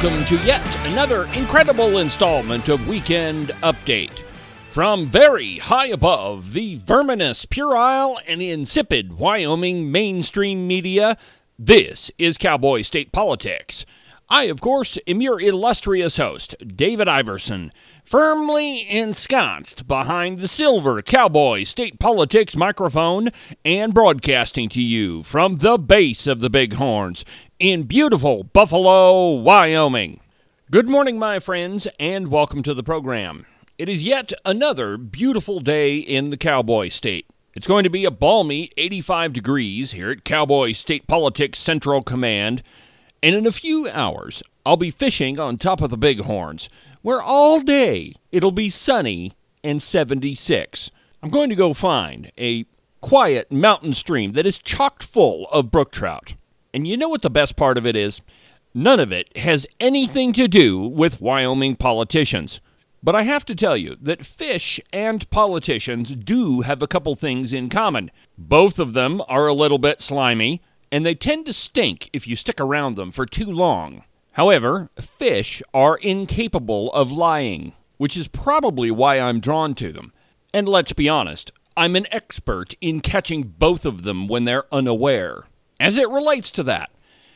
welcome to yet another incredible installment of Weekend Update. From very high above the verminous, puerile, and insipid Wyoming mainstream media, this is Cowboy State Politics. I, of course, am your illustrious host, David Iverson, firmly ensconced behind the silver cowboy state politics microphone and broadcasting to you from the base of the Bighorns in beautiful Buffalo, Wyoming. Good morning, my friends, and welcome to the program. It is yet another beautiful day in the cowboy state. It's going to be a balmy 85 degrees here at Cowboy State Politics Central Command, and in a few hours, I'll be fishing on top of the Bighorns where all day it'll be sunny and 76. I'm going to go find a quiet mountain stream that is chocked full of brook trout. And you know what the best part of it is? None of it has anything to do with Wyoming politicians. But I have to tell you that fish and politicians do have a couple things in common. Both of them are a little bit slimy, and they tend to stink if you stick around them for too long. However, fish are incapable of lying, which is probably why I'm drawn to them. And let's be honest, I'm an expert in catching both of them when they're unaware. As it relates to that,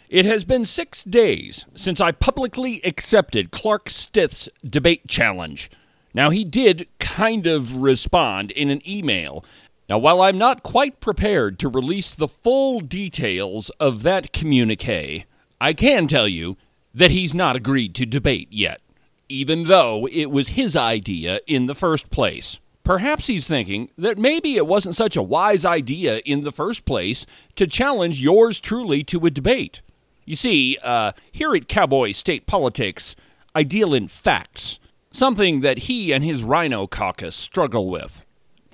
it has been six days since I publicly accepted Clark Stith's debate challenge. Now, he did kind of respond in an email. Now, while I'm not quite prepared to release the full details of that communique, I can tell you that he's not agreed to debate yet, even though it was his idea in the first place. Perhaps he's thinking that maybe it wasn't such a wise idea in the first place to challenge yours truly to a debate. You see, uh, here at Cowboy State Politics, I deal in facts, something that he and his Rhino caucus struggle with.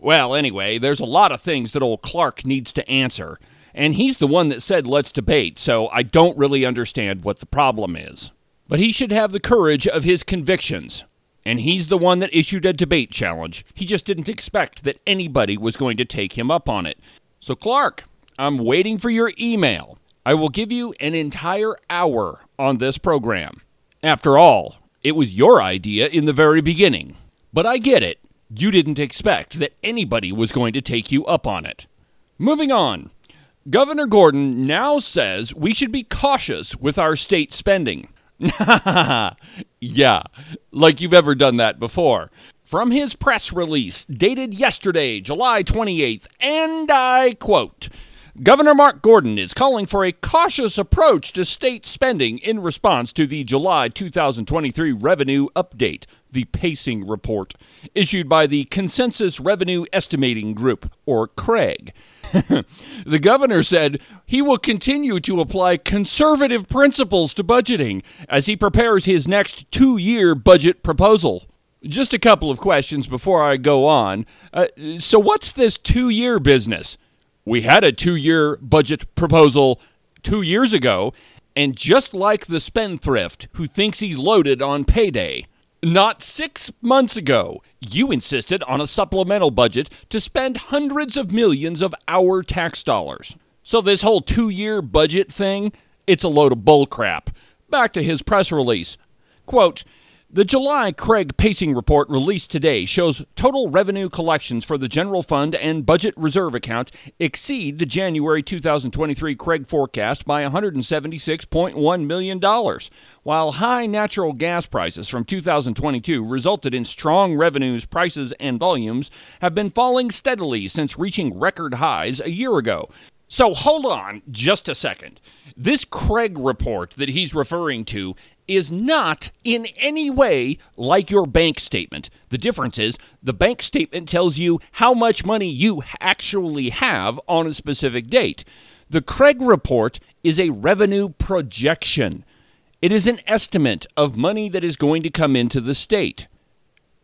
Well, anyway, there's a lot of things that old Clark needs to answer, and he's the one that said, let's debate, so I don't really understand what the problem is. But he should have the courage of his convictions. And he's the one that issued a debate challenge. He just didn't expect that anybody was going to take him up on it. So, Clark, I'm waiting for your email. I will give you an entire hour on this program. After all, it was your idea in the very beginning. But I get it. You didn't expect that anybody was going to take you up on it. Moving on. Governor Gordon now says we should be cautious with our state spending. yeah, like you've ever done that before. From his press release dated yesterday, July 28th, and I quote Governor Mark Gordon is calling for a cautious approach to state spending in response to the July 2023 revenue update, the pacing report, issued by the Consensus Revenue Estimating Group, or CREG. the governor said he will continue to apply conservative principles to budgeting as he prepares his next two year budget proposal. Just a couple of questions before I go on. Uh, so, what's this two year business? We had a two year budget proposal two years ago, and just like the spendthrift who thinks he's loaded on payday, not six months ago, you insisted on a supplemental budget to spend hundreds of millions of our tax dollars. So, this whole two year budget thing, it's a load of bullcrap. Back to his press release. Quote, the July CREG pacing report released today shows total revenue collections for the general fund and budget reserve account exceed the January 2023 CREG forecast by $176.1 million, while high natural gas prices from 2022 resulted in strong revenues, prices, and volumes have been falling steadily since reaching record highs a year ago. So hold on just a second. This CREG report that he's referring to is not in any way like your bank statement. The difference is the bank statement tells you how much money you actually have on a specific date. The CREG report is a revenue projection. It is an estimate of money that is going to come into the state.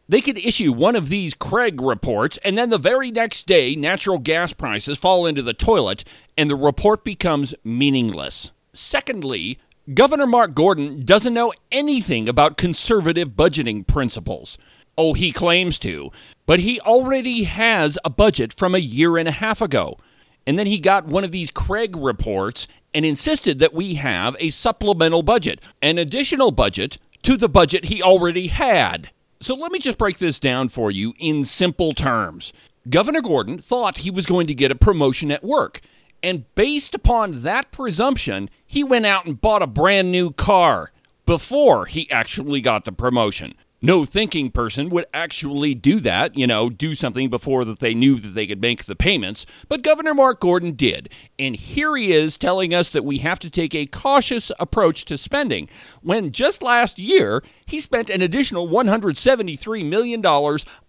They could issue one of these CREG reports, and then the very next day, natural gas prices fall into the toilet, and the report becomes meaningless. Secondly, Governor Mark Gordon doesn't know anything about conservative budgeting principles. Oh, he claims to, but he already has a budget from a year and a half ago. And then he got one of these CREG reports and insisted that we have a supplemental budget, an additional budget to the budget he already had. So let me just break this down for you in simple terms. Governor Gordon thought he was going to get a promotion at work. And based upon that presumption, he went out and bought a brand new car before he actually got the promotion no thinking person would actually do that, you know, do something before that they knew that they could make the payments. But Governor Mark Gordon did. And here he is telling us that we have to take a cautious approach to spending when just last year he spent an additional $173 million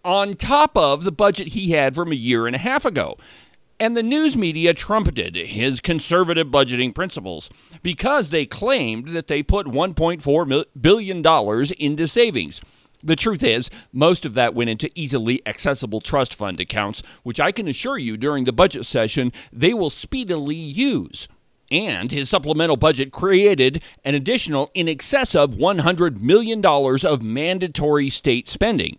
on top of the budget he had from a year and a half ago. And the news media trumpeted his conservative budgeting principles because they claimed that they put $1.4 billion into savings. The truth is, most of that went into easily accessible trust fund accounts, which I can assure you during the budget session they will speedily use. And his supplemental budget created an additional in excess of $100 million of mandatory state spending.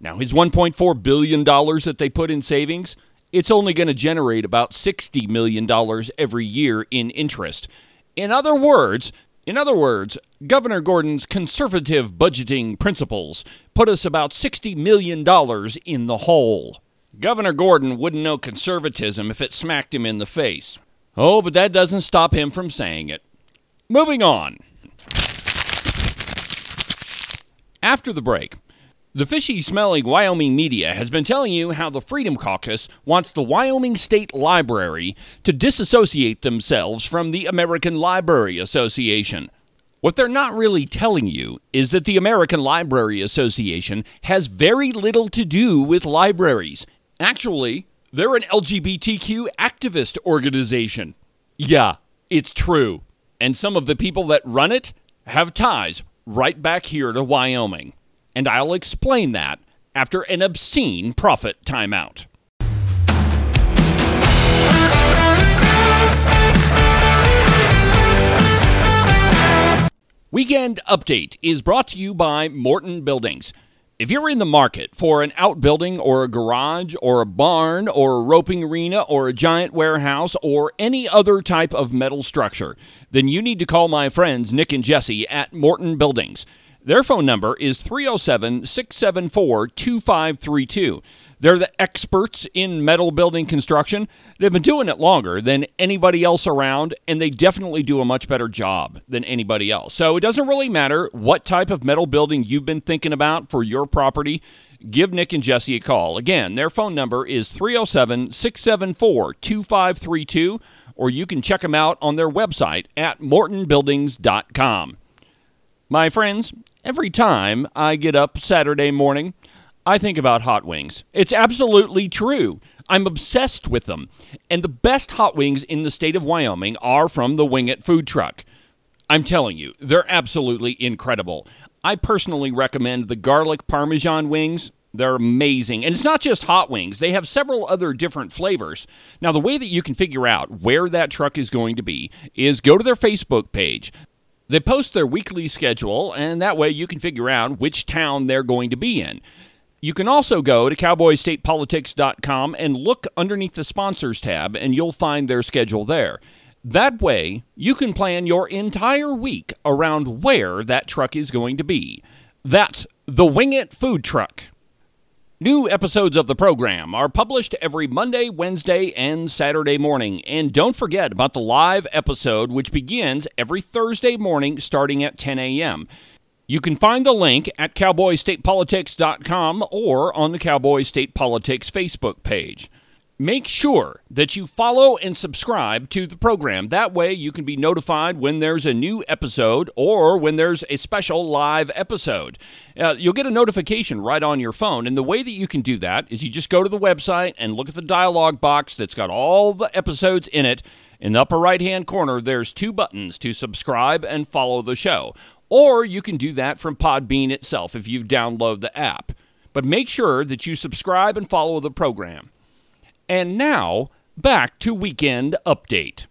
Now, his $1.4 billion that they put in savings, it's only going to generate about $60 million every year in interest. In other words, in other words, Governor Gordon's conservative budgeting principles put us about $60 million in the hole. Governor Gordon wouldn't know conservatism if it smacked him in the face. Oh, but that doesn't stop him from saying it. Moving on. After the break, the fishy smelling Wyoming media has been telling you how the Freedom Caucus wants the Wyoming State Library to disassociate themselves from the American Library Association. What they're not really telling you is that the American Library Association has very little to do with libraries. Actually, they're an LGBTQ activist organization. Yeah, it's true. And some of the people that run it have ties right back here to Wyoming and I'll explain that after an obscene profit timeout. Weekend Update is brought to you by Morton Buildings. If you're in the market for an outbuilding or a garage or a barn or a roping arena or a giant warehouse or any other type of metal structure, then you need to call my friends Nick and Jesse at Morton Buildings. Their phone number is 307 674 2532. They're the experts in metal building construction. They've been doing it longer than anybody else around, and they definitely do a much better job than anybody else. So it doesn't really matter what type of metal building you've been thinking about for your property. Give Nick and Jesse a call. Again, their phone number is 307 674 2532, or you can check them out on their website at mortonbuildings.com. My friends, every time I get up Saturday morning, I think about hot wings. It's absolutely true. I'm obsessed with them. And the best hot wings in the state of Wyoming are from the Wing It food truck. I'm telling you, they're absolutely incredible. I personally recommend the garlic parmesan wings. They're amazing. And it's not just hot wings, they have several other different flavors. Now, the way that you can figure out where that truck is going to be is go to their Facebook page. They post their weekly schedule, and that way you can figure out which town they're going to be in. You can also go to cowboystatepolitics.com and look underneath the sponsors tab, and you'll find their schedule there. That way, you can plan your entire week around where that truck is going to be. That's the Wing It Food Truck. New episodes of the program are published every Monday, Wednesday, and Saturday morning. And don't forget about the live episode, which begins every Thursday morning starting at 10 a.m. You can find the link at cowboystatepolitics.com or on the Cowboy State Politics Facebook page make sure that you follow and subscribe to the program. That way, you can be notified when there's a new episode or when there's a special live episode. Uh, you'll get a notification right on your phone. And the way that you can do that is you just go to the website and look at the dialog box that's got all the episodes in it. In the upper right hand corner, there's two buttons to subscribe and follow the show. Or you can do that from Podbean itself if you've downloaded the app. But make sure that you subscribe and follow the program. And now, back to Weekend Update.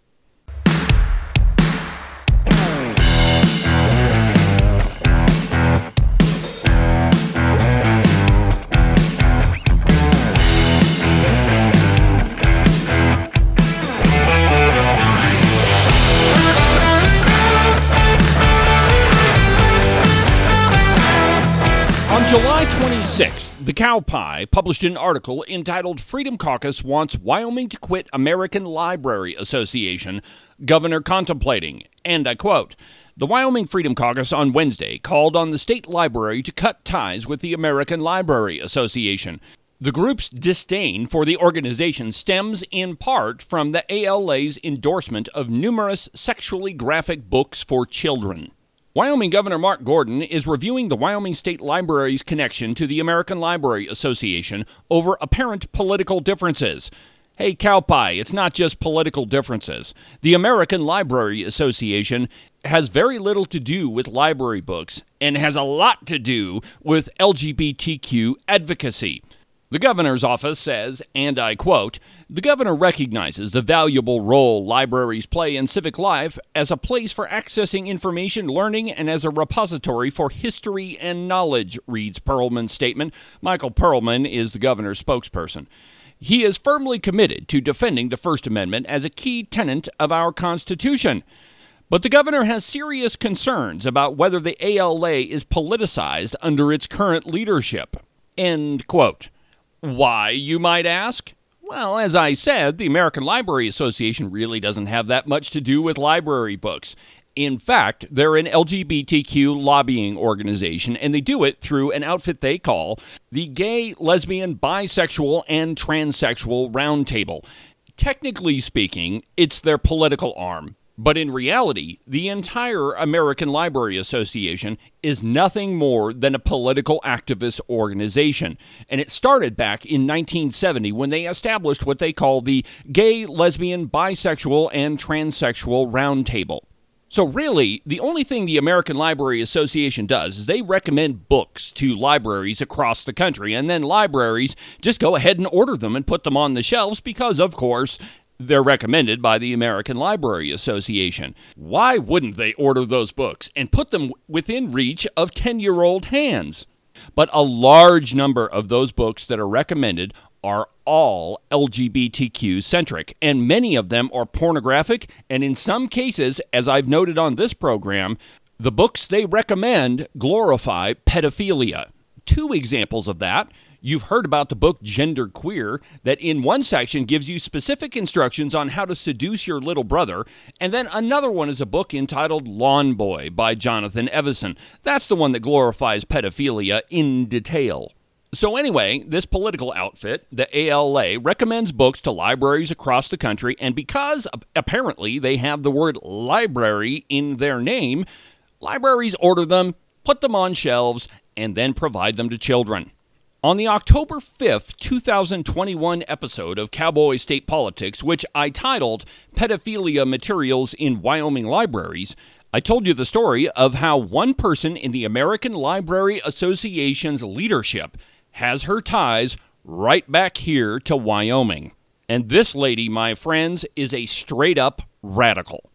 On July 26, the Cow Pie published an article entitled Freedom Caucus Wants Wyoming to Quit American Library Association, Governor Contemplating. And I quote, the Wyoming Freedom Caucus on Wednesday called on the state library to cut ties with the American Library Association. The group's disdain for the organization stems in part from the ALA's endorsement of numerous sexually graphic books for children. Wyoming Governor Mark Gordon is reviewing the Wyoming State Library's connection to the American Library Association over apparent political differences. Hey, Cowpie, it's not just political differences. The American Library Association has very little to do with library books and has a lot to do with LGBTQ advocacy. The governor's office says, and I quote, the governor recognizes the valuable role libraries play in civic life as a place for accessing information, learning, and as a repository for history and knowledge, reads Pearlman's statement. Michael Pearlman is the governor's spokesperson. He is firmly committed to defending the First Amendment as a key tenet of our Constitution. But the governor has serious concerns about whether the ALA is politicized under its current leadership. End quote. Why, you might ask? Well, as I said, the American Library Association really doesn't have that much to do with library books. In fact, they're an LGBTQ lobbying organization, and they do it through an outfit they call the Gay, Lesbian, Bisexual, and Transsexual Roundtable. Technically speaking, it's their political arm. But in reality, the entire American Library Association is nothing more than a political activist organization. And it started back in 1970 when they established what they call the Gay, Lesbian, Bisexual, and Transsexual Roundtable. So, really, the only thing the American Library Association does is they recommend books to libraries across the country, and then libraries just go ahead and order them and put them on the shelves because, of course, they're recommended by the American Library Association. Why wouldn't they order those books and put them within reach of 10 year old hands? But a large number of those books that are recommended are all LGBTQ centric, and many of them are pornographic, and in some cases, as I've noted on this program, the books they recommend glorify pedophilia. Two examples of that You've heard about the book Gender Queer, that in one section gives you specific instructions on how to seduce your little brother, and then another one is a book entitled Lawn Boy by Jonathan Evison. That's the one that glorifies pedophilia in detail. So, anyway, this political outfit, the ALA, recommends books to libraries across the country, and because apparently they have the word library in their name, libraries order them, put them on shelves, and then provide them to children. On the October 5th, 2021 episode of Cowboy State Politics, which I titled Pedophilia Materials in Wyoming Libraries, I told you the story of how one person in the American Library Association's leadership has her ties right back here to Wyoming. And this lady, my friends, is a straight up radical.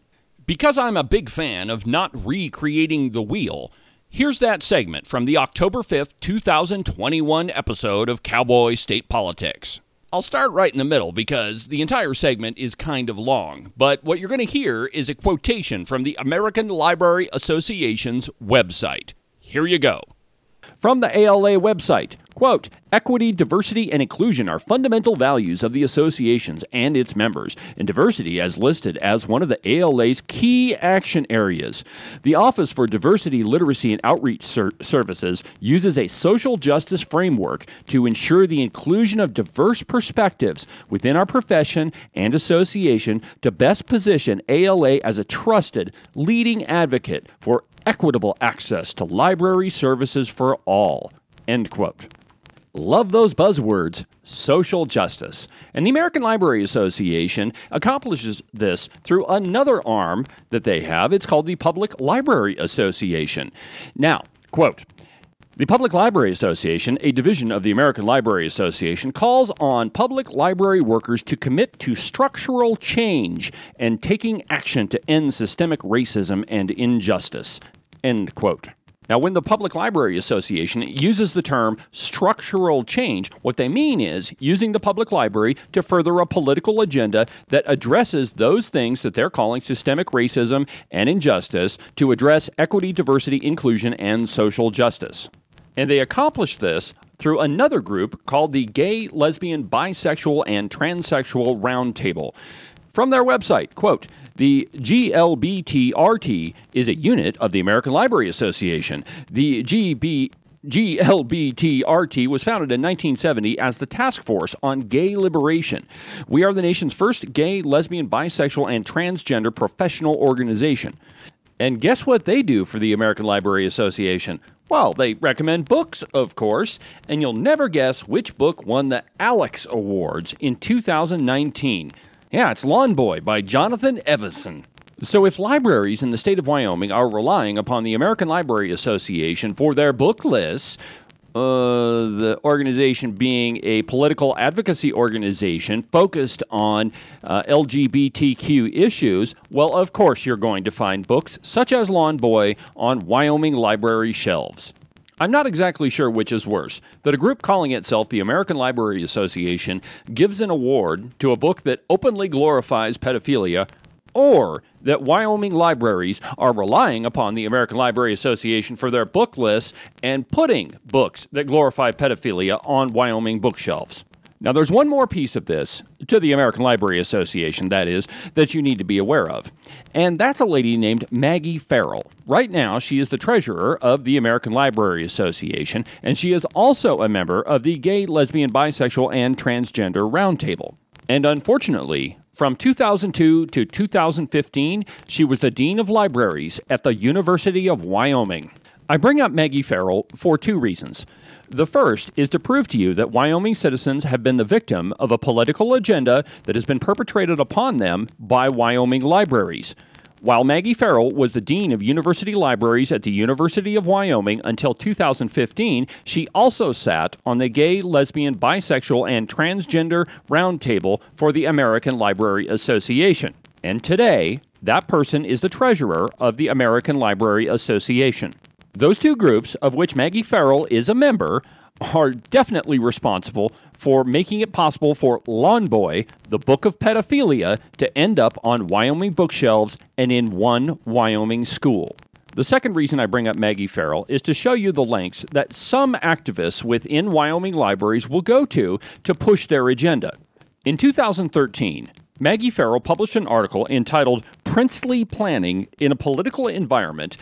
Because I'm a big fan of not recreating the wheel, Here's that segment from the October 5th, 2021 episode of Cowboy State Politics. I'll start right in the middle because the entire segment is kind of long, but what you're going to hear is a quotation from the American Library Association's website. Here you go. From the ALA website, quote, Equity, diversity, and inclusion are fundamental values of the associations and its members, and diversity as listed as one of the ALA's key action areas. The Office for Diversity, Literacy, and Outreach Ser- Services uses a social justice framework to ensure the inclusion of diverse perspectives within our profession and association to best position ALA as a trusted, leading advocate for equitable access to library services for all. End quote. Love those buzzwords, social justice. And the American Library Association accomplishes this through another arm that they have. It's called the Public Library Association. Now, quote, the Public Library Association, a division of the American Library Association, calls on public library workers to commit to structural change and taking action to end systemic racism and injustice. End quote. Now, when the Public Library Association uses the term structural change, what they mean is using the public library to further a political agenda that addresses those things that they're calling systemic racism and injustice to address equity, diversity, inclusion, and social justice. And they accomplished this through another group called the Gay, Lesbian, Bisexual, and Transsexual Roundtable. From their website, quote, the GLBTRT is a unit of the American Library Association. The GB GLBTRT was founded in 1970 as the Task Force on Gay Liberation. We are the nation's first gay, lesbian, bisexual, and transgender professional organization. And guess what they do for the American Library Association? Well, they recommend books, of course, and you'll never guess which book won the Alex Awards in 2019. Yeah, it's Lawn Boy by Jonathan Evison. So, if libraries in the state of Wyoming are relying upon the American Library Association for their book lists, uh, the organization being a political advocacy organization focused on uh, LGBTQ issues, well, of course, you're going to find books such as Lawn Boy on Wyoming library shelves. I'm not exactly sure which is worse that a group calling itself the American Library Association gives an award to a book that openly glorifies pedophilia or that Wyoming libraries are relying upon the American Library Association for their book lists and putting books that glorify pedophilia on Wyoming bookshelves. Now, there's one more piece of this to the American Library Association, that is, that you need to be aware of. And that's a lady named Maggie Farrell. Right now, she is the treasurer of the American Library Association, and she is also a member of the Gay, Lesbian, Bisexual, and Transgender Roundtable. And unfortunately, from 2002 to 2015, she was the Dean of Libraries at the University of Wyoming. I bring up Maggie Farrell for two reasons. The first is to prove to you that Wyoming citizens have been the victim of a political agenda that has been perpetrated upon them by Wyoming libraries. While Maggie Farrell was the Dean of University Libraries at the University of Wyoming until 2015, she also sat on the Gay, Lesbian, Bisexual, and Transgender Roundtable for the American Library Association. And today, that person is the treasurer of the American Library Association. Those two groups, of which Maggie Farrell is a member, are definitely responsible for making it possible for Lawn Boy, the Book of Pedophilia, to end up on Wyoming bookshelves and in one Wyoming school. The second reason I bring up Maggie Farrell is to show you the lengths that some activists within Wyoming libraries will go to to push their agenda. In 2013, Maggie Farrell published an article entitled Princely Planning in a Political Environment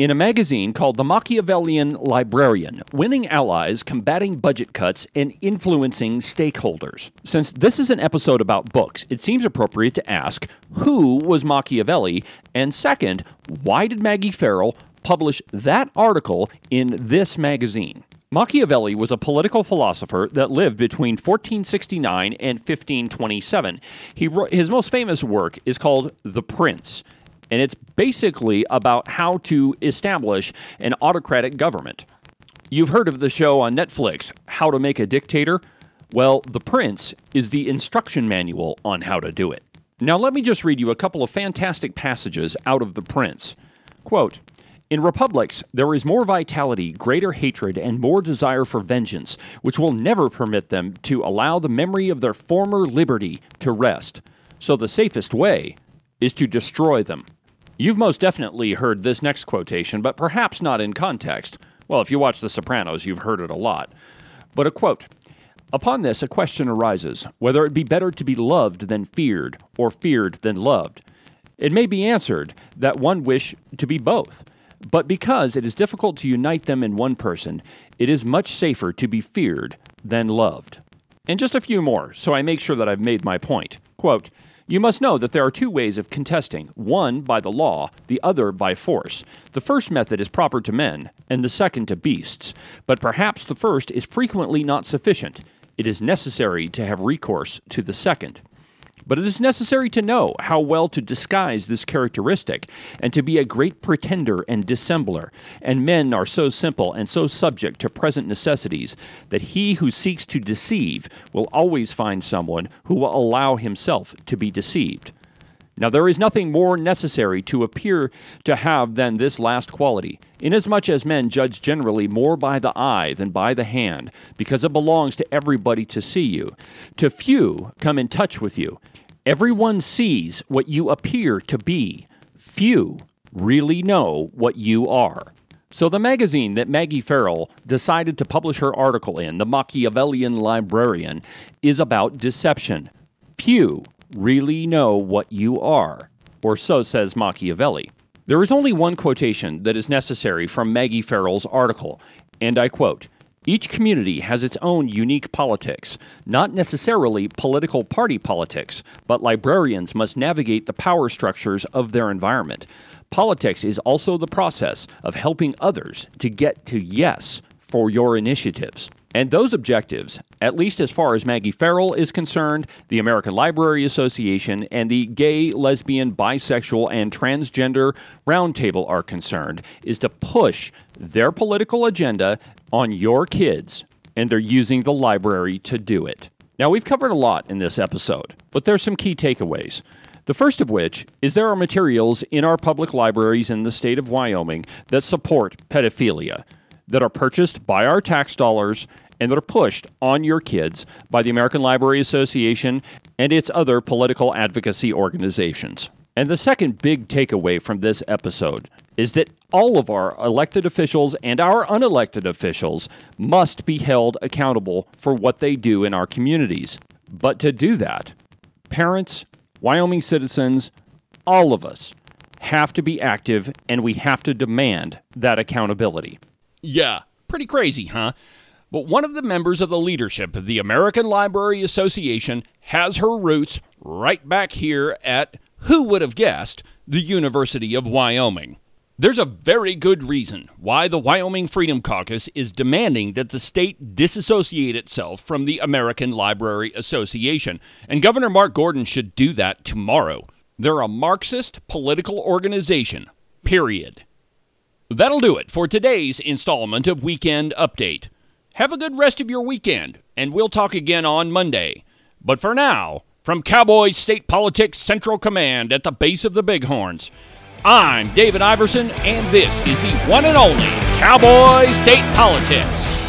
in a magazine called The Machiavellian Librarian Winning Allies, Combating Budget Cuts, and Influencing Stakeholders. Since this is an episode about books, it seems appropriate to ask who was Machiavelli, and second, why did Maggie Farrell publish that article in this magazine? Machiavelli was a political philosopher that lived between 1469 and 1527. He his most famous work is called The Prince and it's basically about how to establish an autocratic government. You've heard of the show on Netflix, How to Make a Dictator? Well, The Prince is the instruction manual on how to do it. Now, let me just read you a couple of fantastic passages out of The Prince. Quote, in republics, there is more vitality, greater hatred, and more desire for vengeance, which will never permit them to allow the memory of their former liberty to rest. So the safest way is to destroy them. You've most definitely heard this next quotation, but perhaps not in context. Well, if you watch The Sopranos, you've heard it a lot. But a quote Upon this, a question arises whether it be better to be loved than feared, or feared than loved. It may be answered that one wish to be both, but because it is difficult to unite them in one person, it is much safer to be feared than loved. And just a few more, so I make sure that I've made my point. Quote, you must know that there are two ways of contesting one by the law, the other by force. The first method is proper to men, and the second to beasts. But perhaps the first is frequently not sufficient. It is necessary to have recourse to the second. But it is necessary to know how well to disguise this characteristic, and to be a great pretender and dissembler. And men are so simple and so subject to present necessities that he who seeks to deceive will always find someone who will allow himself to be deceived. Now, there is nothing more necessary to appear to have than this last quality, inasmuch as men judge generally more by the eye than by the hand, because it belongs to everybody to see you. To few come in touch with you. Everyone sees what you appear to be. Few really know what you are. So, the magazine that Maggie Farrell decided to publish her article in, The Machiavellian Librarian, is about deception. Few really know what you are, or so says Machiavelli. There is only one quotation that is necessary from Maggie Farrell's article, and I quote Each community has its own unique politics, not necessarily political party politics, but librarians must navigate the power structures of their environment. Politics is also the process of helping others to get to yes for your initiatives. And those objectives, at least as far as Maggie Farrell is concerned, the American Library Association, and the Gay, Lesbian, Bisexual, and Transgender Roundtable are concerned, is to push their political agenda on your kids, and they're using the library to do it. Now, we've covered a lot in this episode, but there's some key takeaways. The first of which is there are materials in our public libraries in the state of Wyoming that support pedophilia that are purchased by our tax dollars and that are pushed on your kids by the American Library Association and its other political advocacy organizations. And the second big takeaway from this episode is that all of our elected officials and our unelected officials must be held accountable for what they do in our communities. But to do that, parents, Wyoming citizens, all of us have to be active and we have to demand that accountability. Yeah, pretty crazy, huh? But one of the members of the leadership of the American Library Association has her roots right back here at, who would have guessed, the University of Wyoming. There's a very good reason why the Wyoming Freedom Caucus is demanding that the state disassociate itself from the American Library Association, and Governor Mark Gordon should do that tomorrow. They're a Marxist political organization, period. That'll do it for today's installment of Weekend Update. Have a good rest of your weekend, and we'll talk again on Monday. But for now, from Cowboy State Politics Central Command at the base of the Bighorns, I'm David Iverson, and this is the one and only Cowboy State Politics.